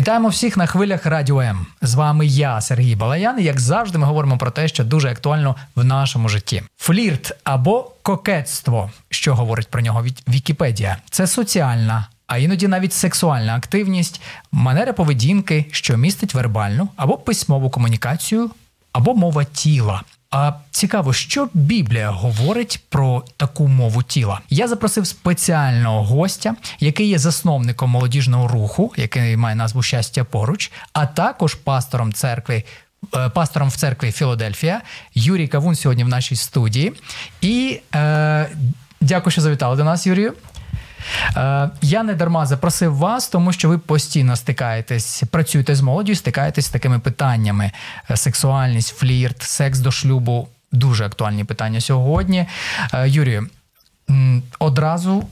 Вітаємо всіх на хвилях Радіо М. З вами я, Сергій Балаян. І як завжди, ми говоримо про те, що дуже актуально в нашому житті. Флірт або кокетство, що говорить про нього Вікіпедія, це соціальна, а іноді навіть сексуальна активність, манера поведінки, що містить вербальну або письмову комунікацію, або мова тіла. А цікаво, що Біблія говорить про таку мову тіла. Я запросив спеціального гостя, який є засновником молодіжного руху, який має назву щастя поруч, а також пастором церкви. е, Пастором в церкві Філадельфія Юрій Кавун сьогодні в нашій студії. І е, дякую, що завітали до нас, Юрію. Е, Я не дарма запросив вас, тому що ви постійно стикаєтесь, працюєте з молоддю, стикаєтесь з такими питаннями: Е, сексуальність, флірт, секс до шлюбу. Дуже актуальні питання сьогодні. Е, Юрію, одразу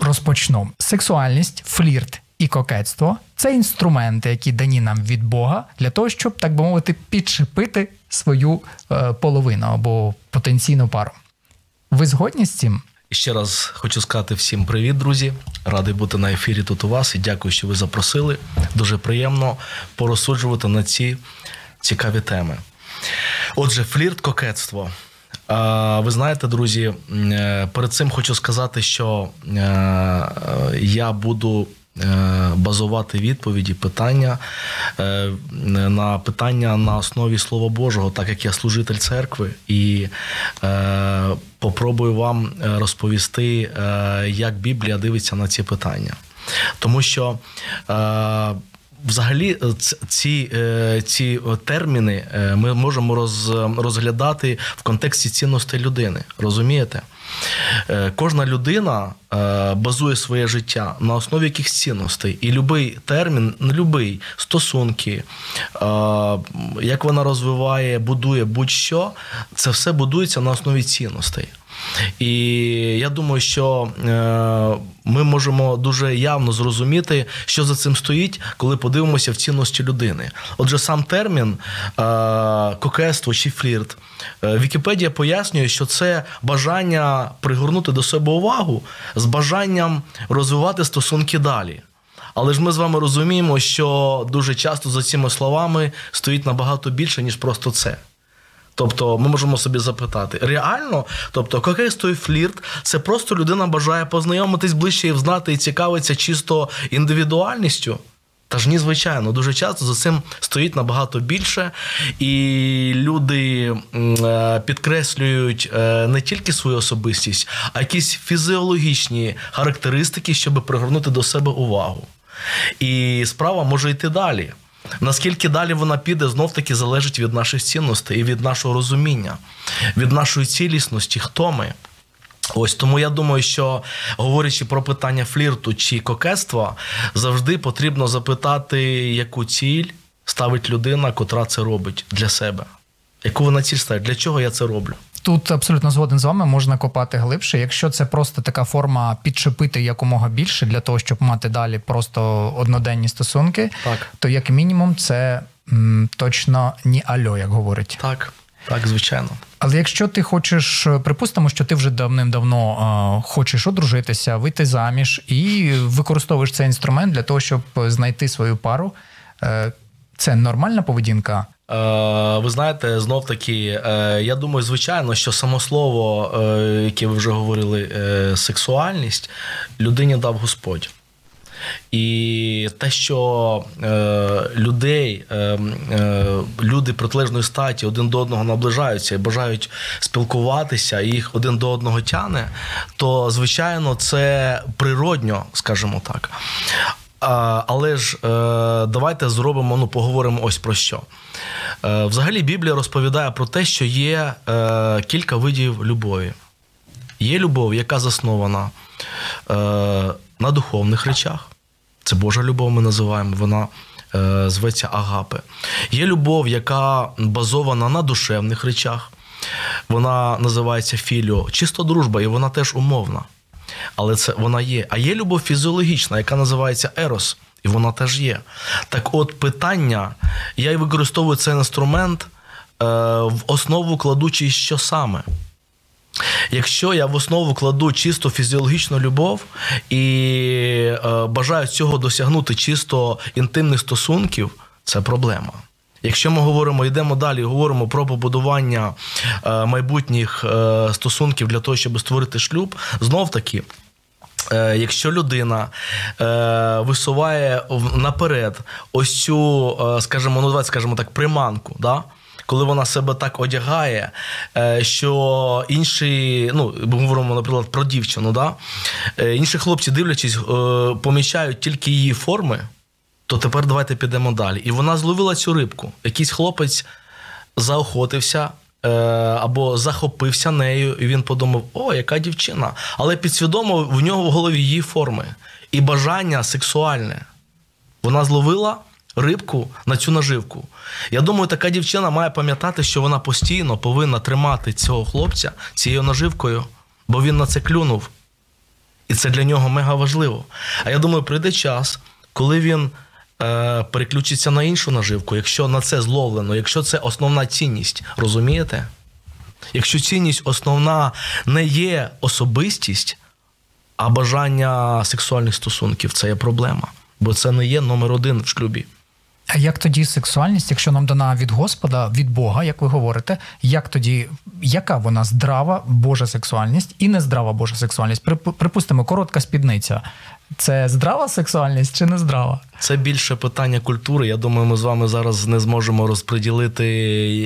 розпочну. Сексуальність, флірт і кокетство це інструменти, які дані нам від Бога для того, щоб, так би мовити, підчепити свою половину або потенційну пару. Ви згодні з цим? Ще раз хочу сказати всім привіт, друзі. Радий бути на ефірі тут у вас і дякую, що ви запросили. Дуже приємно порозсуджувати на ці цікаві теми. Отже, флірт, кокетство. Ви знаєте, друзі, е, перед цим хочу сказати, що е, е, я буду базувати відповіді, питання е, на питання на основі Слова Божого, так як я служитель церкви, і е, попробую вам е, розповісти, е, як Біблія дивиться на ці питання. Тому що е, Взагалі, е, ці, е, ці е, терміни е, ми можемо розглядати в контексті цінностей людини. Розумієте? Е, Кожна людина е, базує своє життя на основі якихось цінностей. І будь-який термін, будь-який стосунки, е, як вона розвиває, будує будь-що, це все будується на основі цінностей. І я думаю, що е, ми можемо дуже явно зрозуміти, що за цим стоїть, коли подивимося в цінності людини. Отже, сам термін е, кокетство чи флірт. е, Вікіпедія пояснює, що це бажання пригорнути до себе увагу з бажанням розвивати стосунки далі. Але ж ми з вами розуміємо, що дуже часто за цими словами стоїть набагато більше, ніж просто це. Тобто ми можемо собі запитати, реально, тобто кокетство флірт це просто людина бажає познайомитись ближче і взнати і цікавиться чисто індивідуальністю. Та ж ні, звичайно, дуже часто за цим стоїть набагато більше, і люди е, підкреслюють е, не тільки свою особистість, а якісь фізіологічні характеристики, щоб пригорнути до себе увагу. І справа може йти далі. Наскільки далі вона піде, знов таки залежить від наших цінностей і від нашого розуміння, від нашої цілісності, хто ми. Ось тому я думаю, що говорячи про питання флірту чи кокетства, завжди потрібно запитати, яку ціль ставить людина, котра це робить для себе. Яку вона ціль ставить? Для чого я це роблю? Тут абсолютно згоден з вами, можна копати глибше. Якщо це просто така форма підчепити якомога більше для того, щоб мати далі просто одноденні стосунки, Так. то як мінімум це м, точно ні альо, як говорить. Так, так, звичайно. Але якщо ти хочеш, припустимо, що ти вже давним-давно е, хочеш одружитися, вийти заміж і використовуєш цей інструмент для того, щоб знайти свою пару, е, це нормальна поведінка. Е, Ви знаєте, знов таки, е, я думаю, звичайно, що само слово, е, яке ви вже говорили, сексуальність, людині дав Господь. І те, що е, людей, е, люди протилежної статі один до одного наближаються і бажають спілкуватися, і їх один до одного тяне, то звичайно це природньо, скажімо так. Але ж е, давайте зробимо, ну поговоримо ось про що. Е, Взагалі Біблія розповідає про те, що є е, кілька видів любові. Є любов, яка заснована на духовних речах. Це Божа любов, ми називаємо. Вона зветься агапи. Є любов, яка базована на душевних речах. Вона називається філіо, чисто дружба, і вона теж умовна. Але це вона є. А є любов фізіологічна, яка називається ерос, і вона теж є. Так от питання, я й використовую цей інструмент е, в основу кладучи, що саме. Якщо я в основу кладу чисто фізіологічну любов і е, бажаю цього досягнути чисто інтимних стосунків, це проблема. Якщо ми говоримо, йдемо далі, говоримо про побудування е, майбутніх е, стосунків для того, щоб створити шлюб, знов таки. Е, якщо людина висуває наперед ось цю, скажімо, ну давайте скажімо так, приманку, да? коли вона себе так одягає, що інші, ну ми говоримо, наприклад, про дівчину, да? Інші хлопці, дивлячись, помічають тільки її форми, то тепер давайте підемо далі. І вона зловила цю рибку. Якийсь хлопець заохотився. Або захопився нею, і він подумав, о, яка дівчина. Але підсвідомо в нього в голові її форми і бажання сексуальне. Вона зловила рибку на цю наживку. Я думаю, така дівчина має пам'ятати, що вона постійно повинна тримати цього хлопця цією наживкою, бо він на це клюнув. І це для нього мега важливо. А я думаю, прийде час, коли він е, переключиться на іншу наживку, якщо на це зловлено, якщо це основна цінність, розумієте? Якщо цінність основна не є особистість, а бажання сексуальних стосунків, це є проблема. Бо це не є номер один в шлюбі. А як тоді сексуальність, якщо нам дана від Господа, від Бога, як ви говорите, як тоді, яка вона здрава Божа сексуальність і нездрава Божа сексуальність? Припустимо, коротка спідниця. Це здрава сексуальність чи не здрава? Це більше питання культури. Я думаю, ми з вами зараз не зможемо розподілити,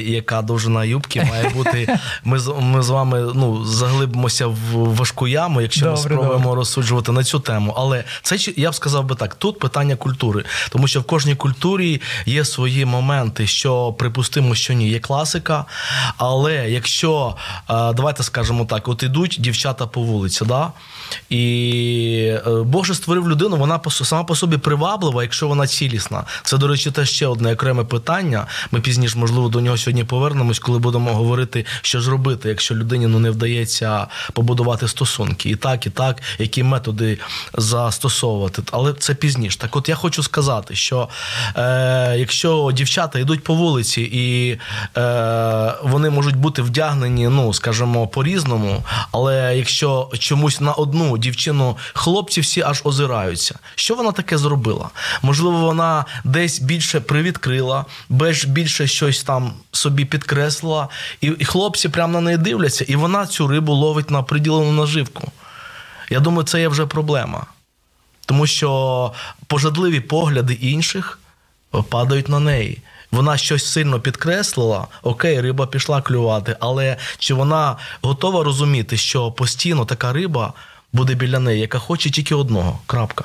яка довжина юбки має бути. Ми ми з вами ну, заглибимося в важку яму, якщо добре, ми спробуємо добре. розсуджувати на цю тему. Але це я б сказав би так: тут питання культури, тому що в кожній культурі є свої моменти, що припустимо, що ні, є класика. Але якщо давайте скажемо так: от ідуть дівчата по вулиці, да? і е, Боже створив людину, вона сама по собі приваблива, якщо вона цілісна. Це, до речі, теж ще одне окреме питання. Ми пізніше, можливо, до нього сьогодні повернемось, коли будемо говорити, що ж робити, якщо людині ну, не вдається побудувати стосунки. І так, і так, які методи застосовувати. Але це пізніше. Так, от я хочу сказати, що е, якщо дівчата йдуть по вулиці і е, вони можуть бути вдягнені, ну скажімо, по-різному, але якщо чомусь на одну дівчину хлопці всі аж озираються. Що вона таке зробила? Можливо, вона десь більше привідкрила, більше щось там собі підкреслила, і, і хлопці прямо на неї дивляться, і вона цю рибу ловить на приділену наживку. Я думаю, це є вже проблема. Тому що пожадливі погляди інших падають на неї. Вона щось сильно підкреслила, окей, риба пішла клювати, але чи вона готова розуміти, що постійно така риба буде біля неї, яка хоче тільки одного. Крапка.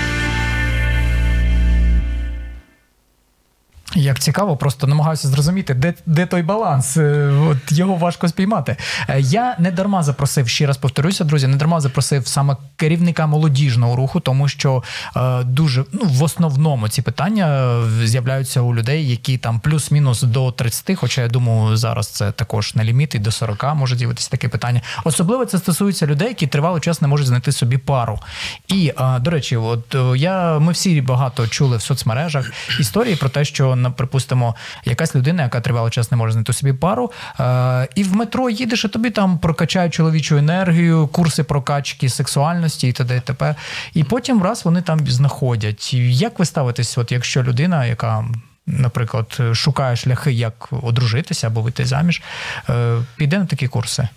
Як цікаво, просто намагаюся зрозуміти, де де той баланс. Е, от Його важко спіймати. Е, я не дарма запросив, ще раз повторюся, друзі, не дарма запросив саме керівника молодіжного руху, тому що е, дуже ну, в основному ці питання е, з'являються у людей, які там плюс-мінус до 30, Хоча я думаю, зараз це також не ліміт, і до 40 може з'явитися таке питання. Особливо це стосується людей, які тривалий час не можуть знайти собі пару. І е, до речі, от я ми всі багато чули в соцмережах історії про те, що припустимо, якась людина, яка тривалий час не може знайти собі пару, е, і в метро їдеш, і тобі там прокачають чоловічу енергію, курси прокачки сексуальності і т.д. і т.п. І потім раз вони там знаходять. Як ви ставитесь, от якщо людина, яка. Наприклад, шукає шляхи, як одружитися або вийти заміж, е, піде на такі курси.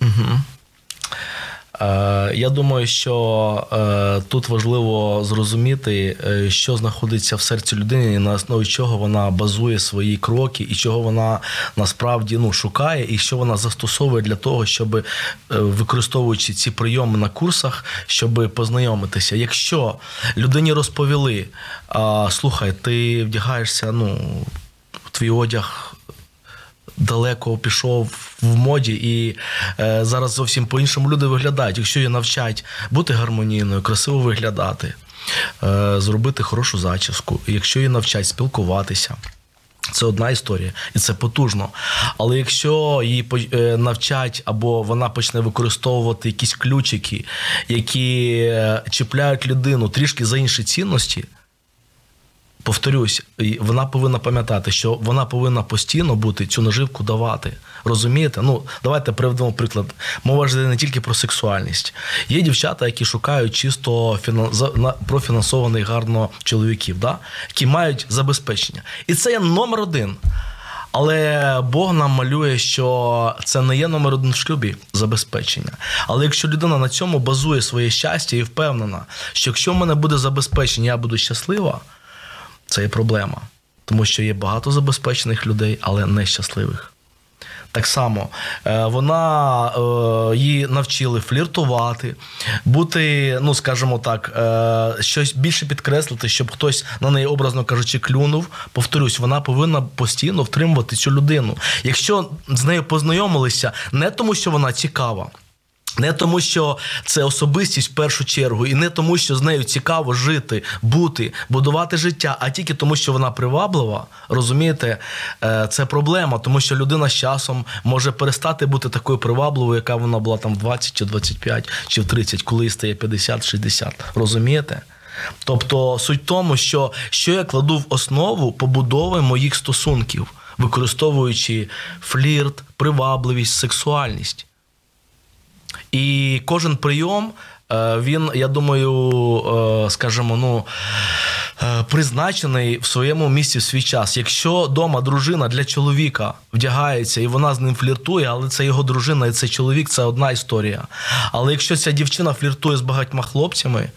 Угу. Е, я думаю, що е, тут важливо зрозуміти, е, що знаходиться в серці людини, і на основі чого вона базує свої кроки, і чого вона насправді ну, шукає, і що вона застосовує для того, щоб використовуючи ці прийоми на курсах, щоб познайомитися. Якщо людині розповіли, слухай, ти вдягаєшся, ну, твій одяг далеко пішов в моді, і е, зараз зовсім по-іншому люди виглядають. Якщо її навчать бути гармонійною, красиво виглядати, е, зробити хорошу зачіску, якщо її навчать спілкуватися. Це одна історія, і це потужно. Але якщо її е, навчать або вона почне використовувати якісь ключики, які е, чіпляють людину трішки за інші цінності, повторюсь, вона повинна пам'ятати, що вона повинна постійно бути цю наживку давати. Розумієте? Ну, давайте приведемо приклад. Мова ж не тільки про сексуальність. Є дівчата, які шукають чисто профінансованих гарно чоловіків, да? які мають забезпечення. І це є номер один. Але Бог нам малює, що це не є номер один в шлюбі забезпечення. Але якщо людина на цьому базує своє щастя і впевнена, що якщо в мене буде забезпечення, я буду щаслива це є проблема. Тому що є багато забезпечених людей, але нещасливих. Так само е, вона е, її навчили фліртувати, бути, ну скажімо так, е, щось більше підкреслити, щоб хтось на неї, образно кажучи, клюнув. Повторюсь, вона повинна постійно втримувати цю людину. Якщо з нею познайомилися, не тому, що вона цікава. Не тому, що це особистість в першу чергу, і не тому, що з нею цікаво жити, бути, будувати життя, а тільки тому, що вона приваблива, розумієте, е, це проблема, тому що людина з часом може перестати бути такою привабливою, яка вона була там в 20 чи 25 чи в 30, коли стає 50-60. Розумієте? Тобто суть в тому, що що я кладу в основу побудови моїх стосунків, використовуючи флірт, привабливість, сексуальність. І кожен прийом, е, він, я думаю, е, скажімо, ну. Е, призначений в своєму місці в свій час. Якщо вдома дружина для чоловіка вдягається і вона з ним фліртує, але це його дружина і це чоловік, це одна історія. Але якщо ця дівчина фліртує з багатьма хлопцями,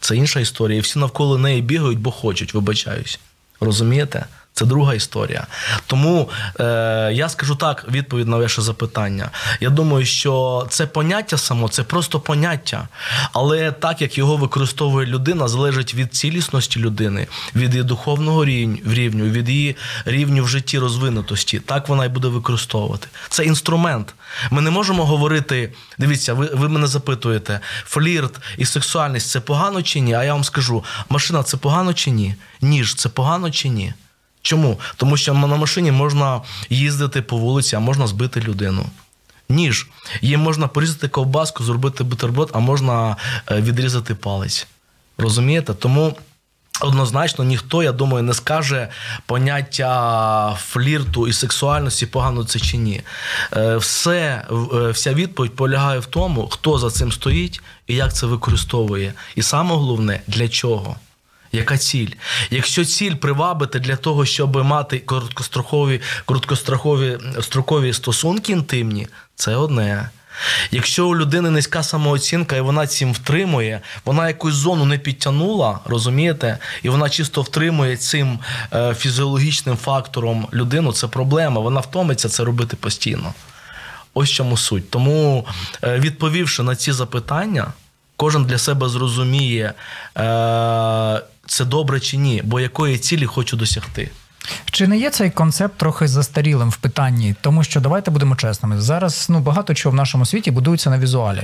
це інша історія. І всі навколо неї бігають, бо хочуть, вибачаюсь. Розумієте? Це друга історія. Тому е, я скажу так, відповідь на ваше запитання. Я думаю, що це поняття само, це просто поняття. Але так як його використовує людина, залежить від цілісності людини, від її духовного рівню, від її рівню в житті розвинутості. Так вона і буде використовувати. Це інструмент. Ми не можемо говорити. Дивіться, ви ви мене запитуєте, флірт і сексуальність це погано чи ні? А я вам скажу, машина це погано чи ні? Ніж це погано чи ні? Чому? Тому що на машині можна їздити по вулиці, а можна збити людину. Ніж. Їм можна порізати ковбаску, зробити бутерброд, а можна е, відрізати палець. Розумієте? Тому. Однозначно, ніхто, я думаю, не скаже поняття флірту і сексуальності, погано це чи ні. Е, все, е, Вся відповідь полягає в тому, хто за цим стоїть і як це використовує. І саме головне, для чого. Яка ціль? Якщо ціль привабити для того, щоб мати короткострокові короткострокові строкові стосунки інтимні, це одне. Якщо у людини низька самооцінка і вона цим втримує, вона якусь зону не підтягнула, розумієте, і вона чисто втримує цим е, фізіологічним фактором людину, це проблема. Вона втомиться це робити постійно. Ось чому суть. Тому, е, відповівши на ці запитання, кожен для себе зрозуміє. Е, це добре чи ні, бо якої цілі хочу досягти. Чи не є цей концепт трохи застарілим в питанні? Тому що давайте будемо чесними. Зараз ну багато чого в нашому світі будується на візуалі.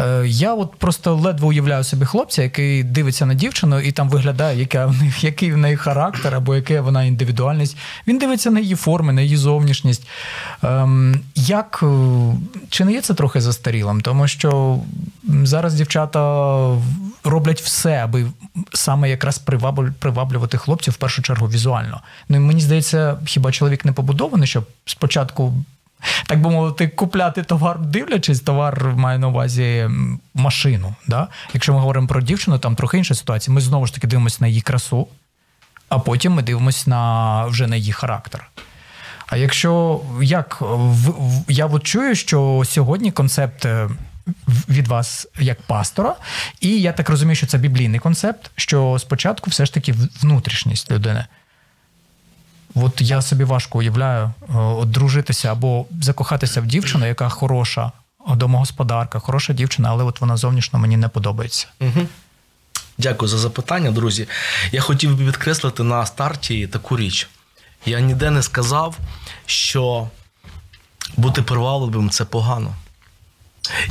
Е, Я от просто ледве уявляю собі хлопця, який дивиться на дівчину і там виглядає, яка в них, який в неї характер або яка вона індивідуальність. Він дивиться на її форми, на її зовнішність. Ем, Як е, чи не є це трохи застарілим? Тому що зараз дівчата роблять все, аби саме якраз приваблювати хлопців в першу чергу візуально. Ну мені здається, хіба чоловік не побудований, щоб спочатку. Так би мовити, купляти товар, дивлячись, товар має на увазі машину. Да? Якщо ми говоримо про дівчину, там трохи інша ситуація. Ми знову ж таки дивимося на її красу, а потім ми дивимося на вже на її характер. А якщо як в, я от чую, що сьогодні концепт е, від вас як пастора. І я так розумію, що це біблійний концепт, що спочатку все ж таки внутрішність людини. От я собі важко уявляю е, от дружитися або закохатися в дівчину, яка хороша, домогосподарка, хороша дівчина, але от вона зовнішньо мені не подобається. Дякую за запитання, друзі. Я хотів би підкреслити на старті таку річ. Я ніде не сказав, що бути привабливим це погано.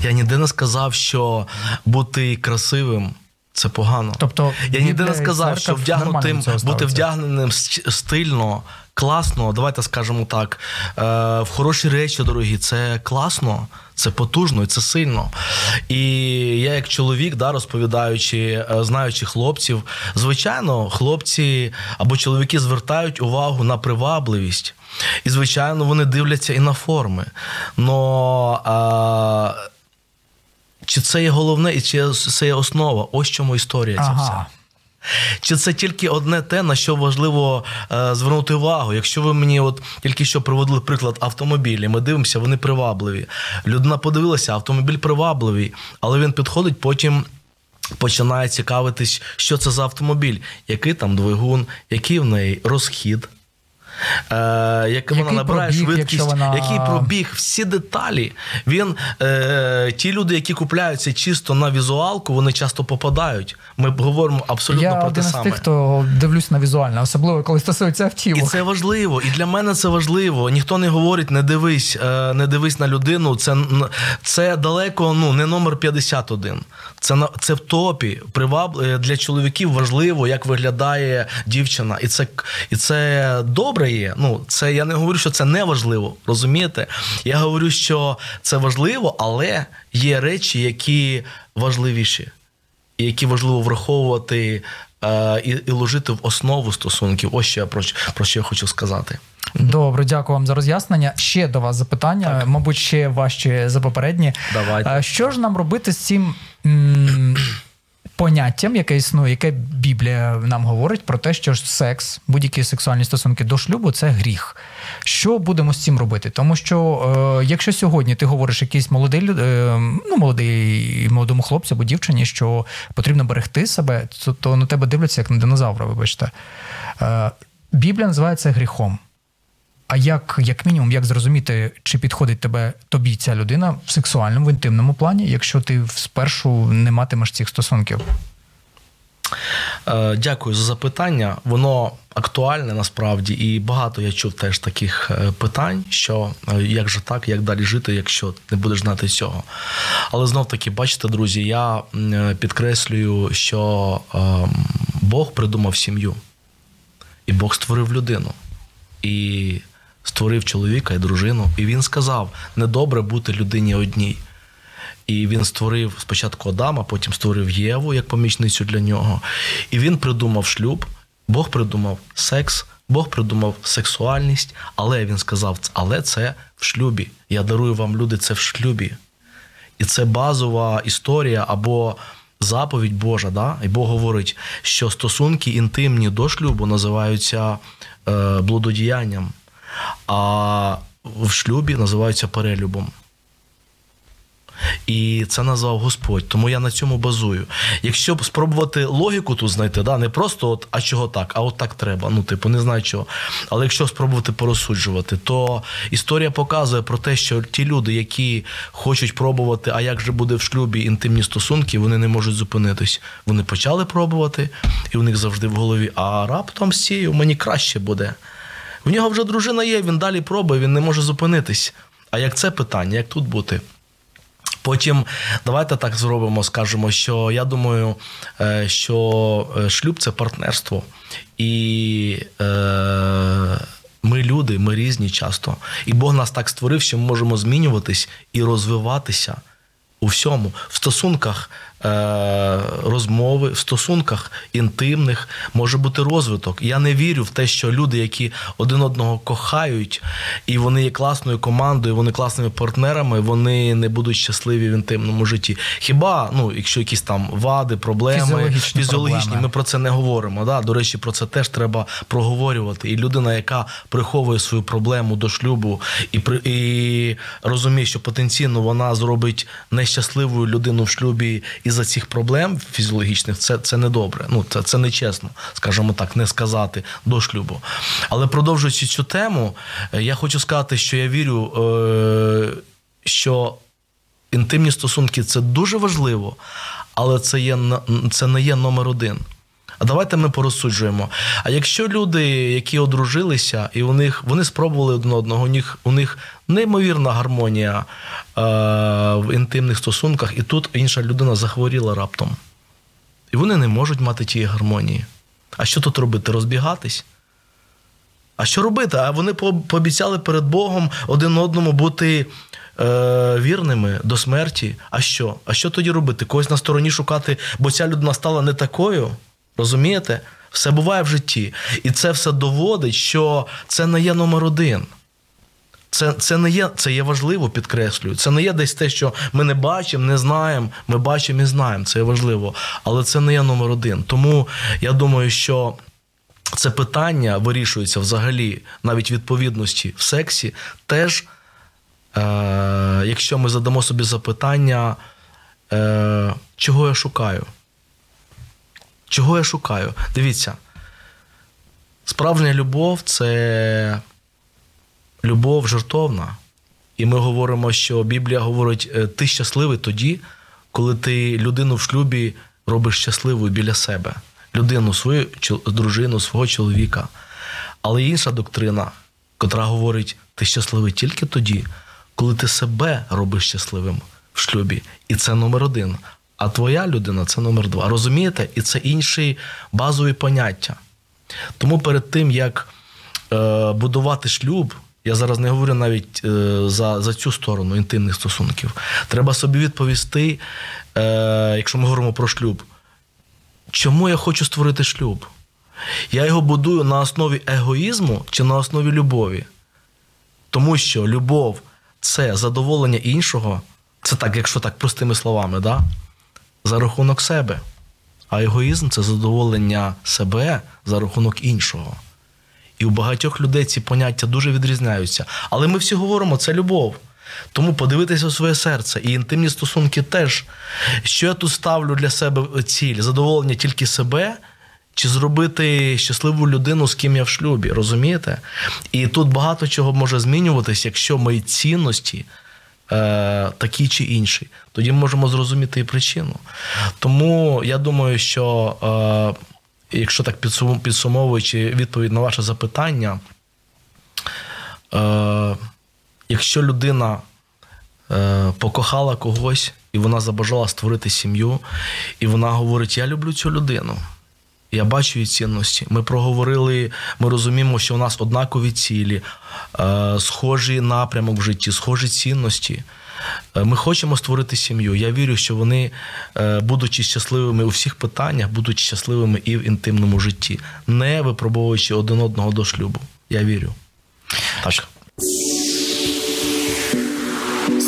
Я ніде не сказав, що бути красивим це погано. Тобто Я ніде не сказав, що вдягнутим, бути вдягненим стильно, класно, давайте скажемо так, е, в хороші речі, дорогі, це класно, це потужно і це сильно. І я, як чоловік, да, розповідаючи, е, знаючи хлопців, звичайно, хлопці або чоловіки звертають увагу на привабливість. І, звичайно, вони дивляться і на форми. Но е, чи це є головне, і чи це є основа? Ось чому історія ця вся. Чи це тільки одне те, на що важливо е, звернути увагу? Якщо ви мені от тільки що приводили приклад автомобілі, ми дивимося, вони привабливі. Людина подивилася, автомобіль привабливий, але він підходить потім. Починає цікавитись, що це за автомобіль, який там двигун, який в неї розхід, як вона Який набирає пробіг, швидкість, вона- який пробіг, всі деталі. Він, е, ті люди, які купляються чисто на візуалку, вони часто попадають. Ми говоримо абсолютно Я про те один із саме. тих, хто дивлюсь на візуальне, особливо коли стосується І це важливо, і для мене це важливо. Ніхто не говорить, не дивись, е, не дивись на людину. Це, це далеко ну, не номер 51. Це, на- це в топі. Приваб... е, Для чоловіків важливо, як виглядає дівчина. І це, і це добре є. Ну, це, я не говорю, що це не важливо. Розумієте? Я говорю, що це важливо, але є речі, які важливіші які важливо враховувати е, і, і ложити в основу стосунків. Ось що я про, про що я хочу сказати. Добре, дякую вам за роз'яснення. Ще до вас запитання, мабуть, ще важче за попередні. Давайте. Е, Що ж нам робити з цим м, поняттям, яке існує, яке Біблія нам говорить про те, що секс, будь-які сексуальні стосунки до шлюбу це гріх. Що будемо з цим робити? Тому що е, якщо сьогодні ти говориш якийсь молодий е, ну, молодий молодому хлопцю або дівчині, що потрібно берегти себе, то, то на тебе дивляться як на динозавра, вибачте. Е, Біблія називає це гріхом. А як, як мінімум, як зрозуміти, чи підходить тебе тобі ця людина в сексуальному, в інтимному плані, якщо ти спершу не матимеш цих стосунків? Е, Дякую за запитання. Воно актуальне насправді, і багато я чув теж таких е, питань, що е, як же так, як далі жити, якщо не будеш знати цього. Але знов таки, бачите, друзі, я підкреслюю, що е, Бог придумав сім'ю, і Бог створив людину. І створив чоловіка і дружину. І він сказав: недобре бути людині одній. І він створив спочатку Адама, потім створив Єву як помічницю для нього. І він придумав шлюб, Бог придумав секс, Бог придумав сексуальність, але він сказав, але це в шлюбі. Я дарую вам люди, це в шлюбі. І це базова історія або заповідь Божа. Да? І Бог говорить, що стосунки інтимні до шлюбу називаються е, блудодіянням, а в шлюбі називаються перелюбом. І це назвав Господь. Тому я на цьому базую. Якщо спробувати логіку тут знайти, да, не просто от, а чого так, а от так треба. Ну, типу, не знаю чого. Але якщо спробувати порозсуджувати, то історія показує про те, що ті люди, які хочуть пробувати, а як же буде в шлюбі інтимні стосунки, вони не можуть зупинитись. Вони почали пробувати, і у них завжди в голові, а раптом з цією мені краще буде. В нього вже дружина є, він далі пробує, він не може зупинитись. А як це питання, як тут бути? Потім давайте так зробимо, скажемо, що я думаю, е, що е, шлюб це партнерство. І е, ми люди, ми різні часто. І Бог нас так створив, що ми можемо змінюватись і розвиватися у всьому. В стосунках розмови в стосунках інтимних може бути розвиток. Я не вірю в те, що люди, які один одного кохають, і вони є класною командою, вони класними партнерами, вони не будуть щасливі в інтимному житті. Хіба ну, якщо якісь там вади, проблеми, Фізіологічні фізіологічні проблеми. ми про це не говоримо. Да? До речі, про це теж треба проговорювати. І людина, яка приховує свою проблему до шлюбу і при і розуміє, що потенційно вона зробить нещасливою людину в шлюбі із-за цих проблем фізіологічних, це, це не добре. Ну це, це чесно, скажімо так, не сказати до шлюбу. Але продовжуючи цю тему, е, я хочу сказати, що я вірю, е, що інтимні стосунки це дуже важливо, але це, є, це не є номер один. А давайте ми порозсуджуємо. А якщо люди, які одружилися, і у них вони спробували один одного, у них, у них неймовірна гармонія е, в інтимних стосунках, і тут інша людина захворіла раптом. І вони не можуть мати тієї гармонії. А що тут робити? Розбігатись? А що робити? А вони пообіцяли перед Богом один одному бути е, вірними до смерті. А що? А що тоді робити? Когось на стороні шукати, бо ця людина стала не такою. Розумієте? Все буває в житті. І це все доводить, що це не є номер один. Це, це не є, це є важливо, підкреслюю. Це не є десь те, що ми не бачимо, не знаємо. Ми бачимо і знаємо. Це є важливо. Але це не є номер один. Тому я думаю, що це питання вирішується взагалі навіть відповідності в сексі, теж, е, якщо ми задамо собі запитання, е, чого я шукаю. Чого я шукаю? Дивіться, справжня любов це любов жертовна. І ми говоримо, що Біблія говорить, е, ти щасливий тоді, коли ти людину в шлюбі робиш щасливою біля себе, людину, свою дружину, свого чоловіка. Але інша доктрина, котра говорить, ти щасливий тільки тоді, коли ти себе робиш щасливим в шлюбі. І це номер один. А твоя людина це номер два. Розумієте? І це інші базові поняття. Тому перед тим, як е, будувати шлюб, я зараз не говорю навіть е, за, за цю сторону інтимних стосунків. Треба собі відповісти, е, якщо ми говоримо про шлюб, чому я хочу створити шлюб? Я його будую на основі егоїзму чи на основі любові? Тому що любов це задоволення іншого, це так, якщо так простими словами, да? За рахунок себе. А егоїзм це задоволення себе за рахунок іншого. І у багатьох людей ці поняття дуже відрізняються. Але ми всі говоримо, це любов. Тому подивитися у своє серце. І інтимні стосунки теж. Що я тут ставлю для себе ціль? Задоволення тільки себе, чи зробити щасливу людину, з ким я в шлюбі, розумієте? І тут багато чого може змінюватись, якщо мої цінності е, такі чи інші. Тоді ми можемо зрозуміти і причину. Тому я думаю, що е, якщо так підсум- підсумовуючи відповідь на ваше запитання, е, якщо людина покохала когось і вона забажала створити сім'ю, і вона говорить: Я люблю цю людину. Я бачу її цінності. Ми проговорили, ми розуміємо, що у нас однакові цілі, е, схожий напрямок в житті, схожі цінності. Е, Ми хочемо створити сім'ю. Я вірю, що вони, е, будучи щасливими у всіх питаннях, будуть щасливими і в інтимному житті, не випробовуючи один одного до шлюбу. Я вірю. Так.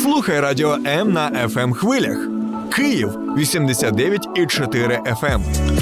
Слухай радіо М на fm хвилях. Київ 89,4 FM.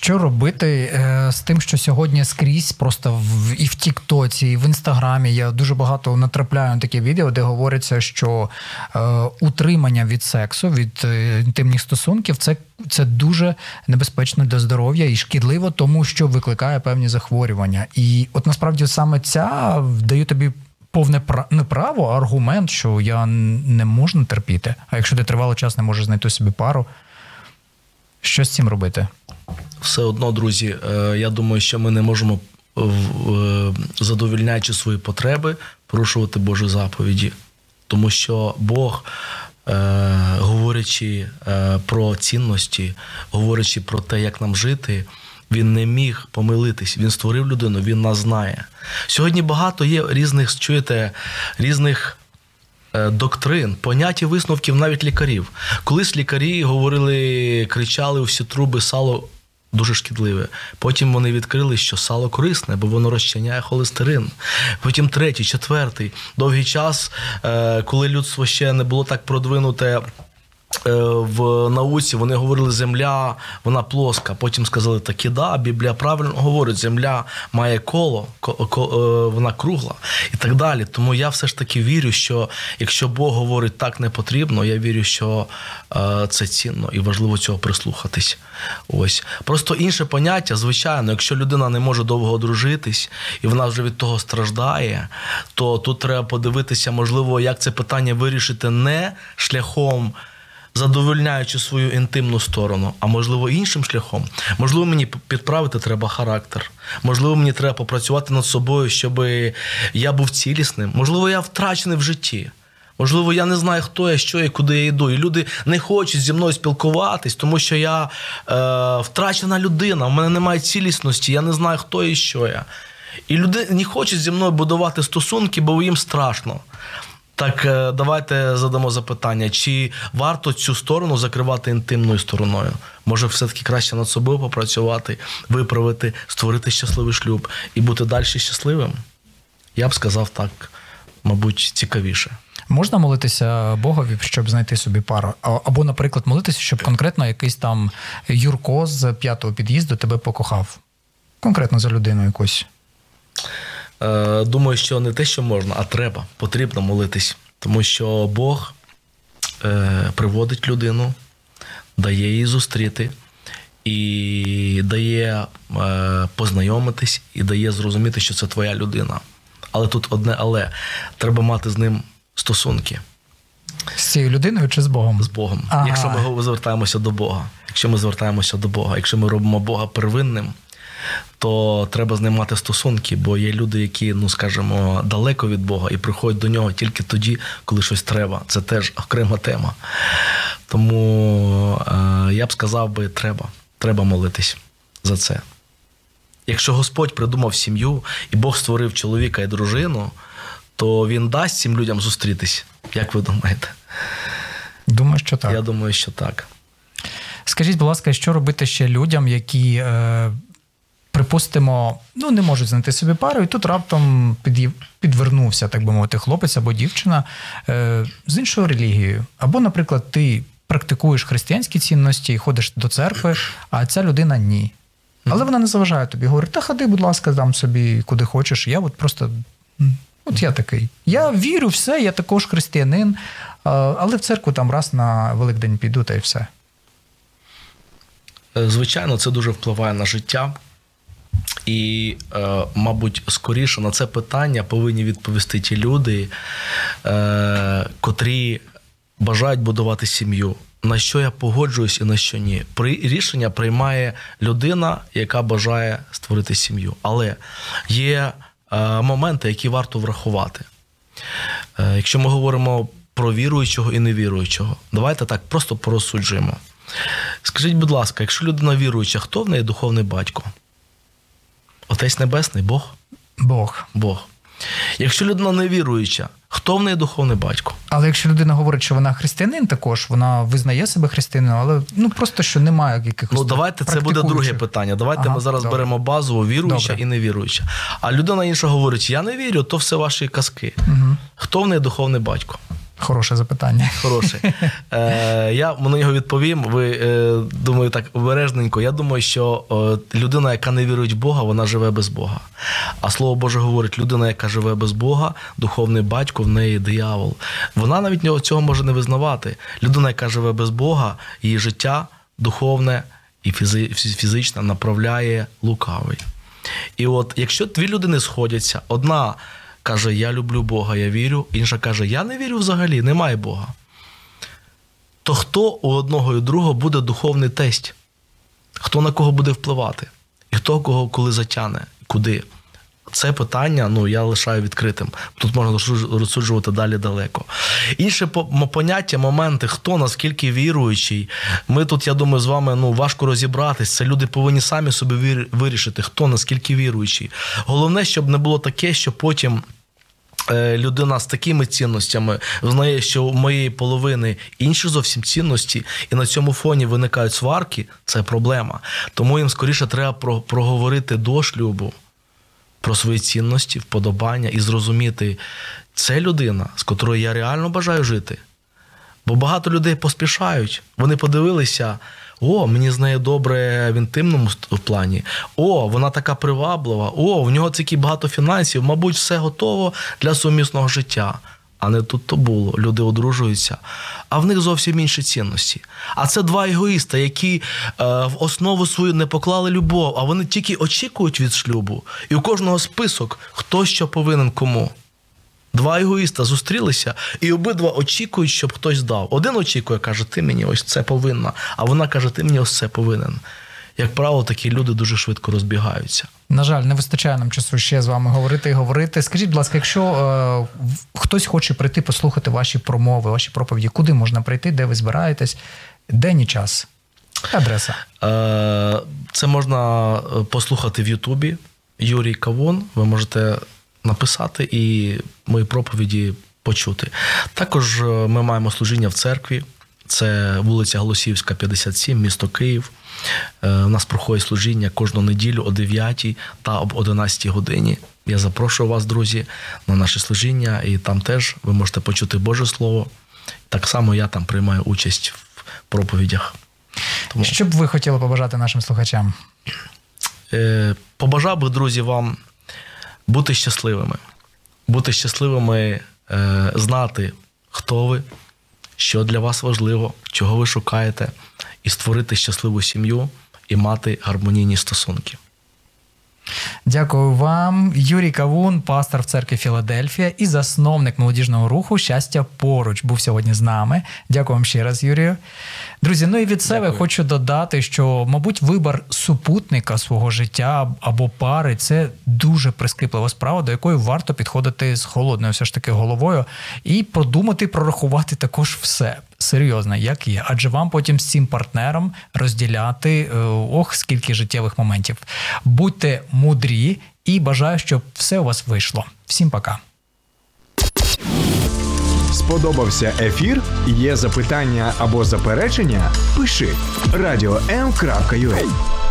Що робити е, з тим, що сьогодні скрізь, просто в і в Тіктоці, і в Інстаграмі я дуже багато натрапляю на такі відео, де говориться, що е, утримання від сексу, від е, інтимних стосунків, це, це дуже небезпечно для здоров'я і шкідливо, тому що викликає певні захворювання. І от насправді саме ця дає тобі. Повне не право, а аргумент, що я не можу терпіти. А якщо ти тривалий час не можеш знайти собі пару, що з цим робити? Все одно, друзі, е, я думаю, що ми не можемо, е, задовільняючи свої потреби, порушувати Божі заповіді. Тому що Бог, е, говорячи е, про цінності, говорячи про те, як нам жити, він не міг помилитись. Він створив людину, він нас знає. Сьогодні багато є різних, чуєте, різних е, доктрин, понять і висновків навіть лікарів. Колись лікарі говорили, кричали у всі труби сало. Дуже шкідливе. Потім вони відкрили, що сало корисне, бо воно розчиняє холестерин. Потім третій, четвертий. Довгий час, е, коли людство ще не було так продвинуте в науці, вони говорили, земля вона плоска. Потім сказали, таки да, Біблія правильно говорить, земля має коло, ко- ко- е, вона кругла і так далі. Тому я все ж таки вірю, що якщо Бог говорить так не потрібно, я вірю, що е, це цінно і важливо цього прислухатись. Ось просто інше поняття, звичайно, якщо людина не може довго одружитись і вона вже від того страждає, то тут треба подивитися, можливо, як це питання вирішити не шляхом задовольняючи свою інтимну сторону, а можливо іншим шляхом. Можливо, мені підправити треба характер. Можливо, мені треба попрацювати над собою, щоб я був цілісним. Можливо, я втрачений в житті. Можливо, я не знаю, хто я, що я, куди я йду. І люди не хочуть зі мною спілкуватись, тому що я е, втрачена людина, в мене немає цілісності, я не знаю, хто я і що я. І люди не хочуть зі мною будувати стосунки, бо їм страшно. Так е, давайте задамо запитання, чи варто цю сторону закривати інтимною стороною? Може, все-таки краще над собою попрацювати, виправити, створити щасливий шлюб і бути далі щасливим? Я б сказав так, мабуть, цікавіше. Можна молитися Богові, щоб знайти собі пару? Або, наприклад, молитися, щоб конкретно якийсь там Юрко з п'ятого під'їзду тебе покохав. Конкретно за людину якусь. Е, думаю, що не те, що можна, а треба, потрібно молитись. Тому що Бог е, приводить людину, дає її зустріти і дає е, познайомитись, і дає зрозуміти, що це твоя людина. Але тут одне але треба мати з ним стосунки З цією людиною чи з Богом? з Богом. Ага. Якщо ми звертаємося до Бога, якщо ми звертаємося до Бога, якщо ми робимо Бога первинним, то треба з ним мати стосунки, бо є люди, які, ну скажімо, далеко від Бога і приходять до нього тільки тоді, коли щось треба. Це теж окрема тема. Тому е, я б сказав би, треба. Треба молитись за це. Якщо Господь придумав сім'ю і Бог створив чоловіка і дружину, то він дасть цим людям зустрітись. Як ви думаєте? Думаю, що так. Я думаю, що так. Скажіть, будь ласка, що робити ще людям, які, е, припустимо, ну не можуть знайти собі пару, і тут раптом підвернувся, так би мовити, хлопець або дівчина е, з іншою релігією. Або, наприклад, ти практикуєш християнські цінності і ходиш до церкви, а ця людина ні. Але вона не заважає тобі. Говорить, та ходи, будь ласка, там собі куди хочеш. Я от просто. От я такий. Я вірю, все, я також християнин, але в церкву там раз на Великдень піду, та й все. Е, Звичайно, це дуже впливає на життя. І, е, мабуть, скоріше на це питання повинні відповісти ті люди, е, котрі бажають будувати сім'ю. На що я погоджуюсь і на що ні. При рішення приймає людина, яка бажає створити сім'ю. Але є е, моменти, які варто врахувати. Якщо ми говоримо про віруючого і невіруючого, давайте так просто порозсуджуємо. Скажіть, будь ласка, якщо людина віруюча, хто в неї духовний батько? Отець Небесний, Бог? Бог. Бог. Якщо людина невіруюча, хто в неї духовний батько? Але якщо людина говорить, що вона християнин, також вона визнає себе християнином, але ну просто що немає якихось. Ну, давайте це буде друге питання. Давайте Ага, ми зараз добре. беремо базово віруюча Добре. і невіруюча. А людина інша говорить: я не вірю, то все ваші казки. Угу. Хто в неї духовний батько? Хороше запитання. Хороший. Е, я на нього відповім. Ви е, думаю, так обережненько. Я думаю, що е, людина, яка не вірує в Бога, вона живе без Бога. А слово Боже говорить: людина, яка живе без Бога, духовний батько в неї диявол. Вона навіть цього може не визнавати. Людина, яка живе без Бога, її життя духовне і фізи- фізичне направляє лукавий. І от якщо дві людини сходяться, одна каже, я люблю Бога, я вірю, інша каже, я не вірю взагалі, немає Бога. То хто у одного і другого буде духовний тесть? Хто на кого буде впливати? І хто кого коли затягне, куди? Це питання ну, я лишаю відкритим. Тут можна розсуджувати далі далеко. Інше поняття, моменти, хто наскільки віруючий. Ми тут, я думаю, з вами ну, важко розібратись. Це люди повинні самі собі вирішити, хто наскільки віруючий. Головне, щоб не було таке, що потім. Е, людина з такими цінностями знає, що у моєї половини інші зовсім цінності, і на цьому фоні виникають сварки. Це проблема. Тому їм скоріше треба проговорити до шлюбу про свої цінності, вподобання і зрозуміти, це людина, з котрою я реально бажаю жити. Бо багато людей поспішають. Вони подивилися, о, мені з нею добре в інтимному плані. О, вона така приваблива, о, в нього такі багато фінансів, мабуть, все готово для сумісного життя а не тут то було. Люди одружуються, а в них зовсім інші цінності. А це два егоїста, які е, в основу свою не поклали любов, а вони тільки очікують від шлюбу. І у кожного список, хто що повинен кому. Два егоїста зустрілися, і обидва очікують, щоб хтось дав. Один очікує, каже, ти мені ось це повинна, а вона каже, ти мені ось це повинен як правило, такі люди дуже швидко розбігаються. На жаль, не вистачає нам часу ще з вами говорити і говорити. Скажіть, будь ласка, якщо е, хтось хоче прийти послухати ваші промови, ваші проповіді, куди можна прийти, де ви збираєтесь, день і час? Адреса? Е, це можна е, послухати в Ютубі. Юрій Кавун. Ви можете написати і мої проповіді почути. Також е, ми маємо служіння в церкві. Це вулиця Голосівська, 57, місто Київ. Е, у нас проходить служіння кожну неділю о 9 та об 11 годині. Я запрошую вас, друзі, на наше служіння, і там теж ви можете почути Боже Слово. Так само я там приймаю участь в проповідях. Тому... Що б ви хотіли побажати нашим слухачам? Е, побажав би, друзі, вам бути щасливими, бути щасливими, е, знати, хто ви, що для вас важливо, чого ви шукаєте і створити щасливу сім'ю і мати гармонійні стосунки. Дякую вам, Юрій Кавун, пастор в церкві Філадельфія і засновник молодіжного руху Щастя поруч був сьогодні з нами. Дякую вам ще раз, Юрію. Друзі, ну і від себе Дякую. хочу додати, що, мабуть, вибір супутника свого життя або пари це дуже прискіплива справа, до якої варто підходити з холодною, все ж таки, головою, і подумати, прорахувати також все. Серйозно, як є, адже вам потім з цим партнером розділяти е, ох, скільки життєвих моментів. Будьте мудрі і бажаю, щоб все у вас вийшло. Всім пока. Сподобався ефір? Є запитання або заперечення? Пиши радіом.ua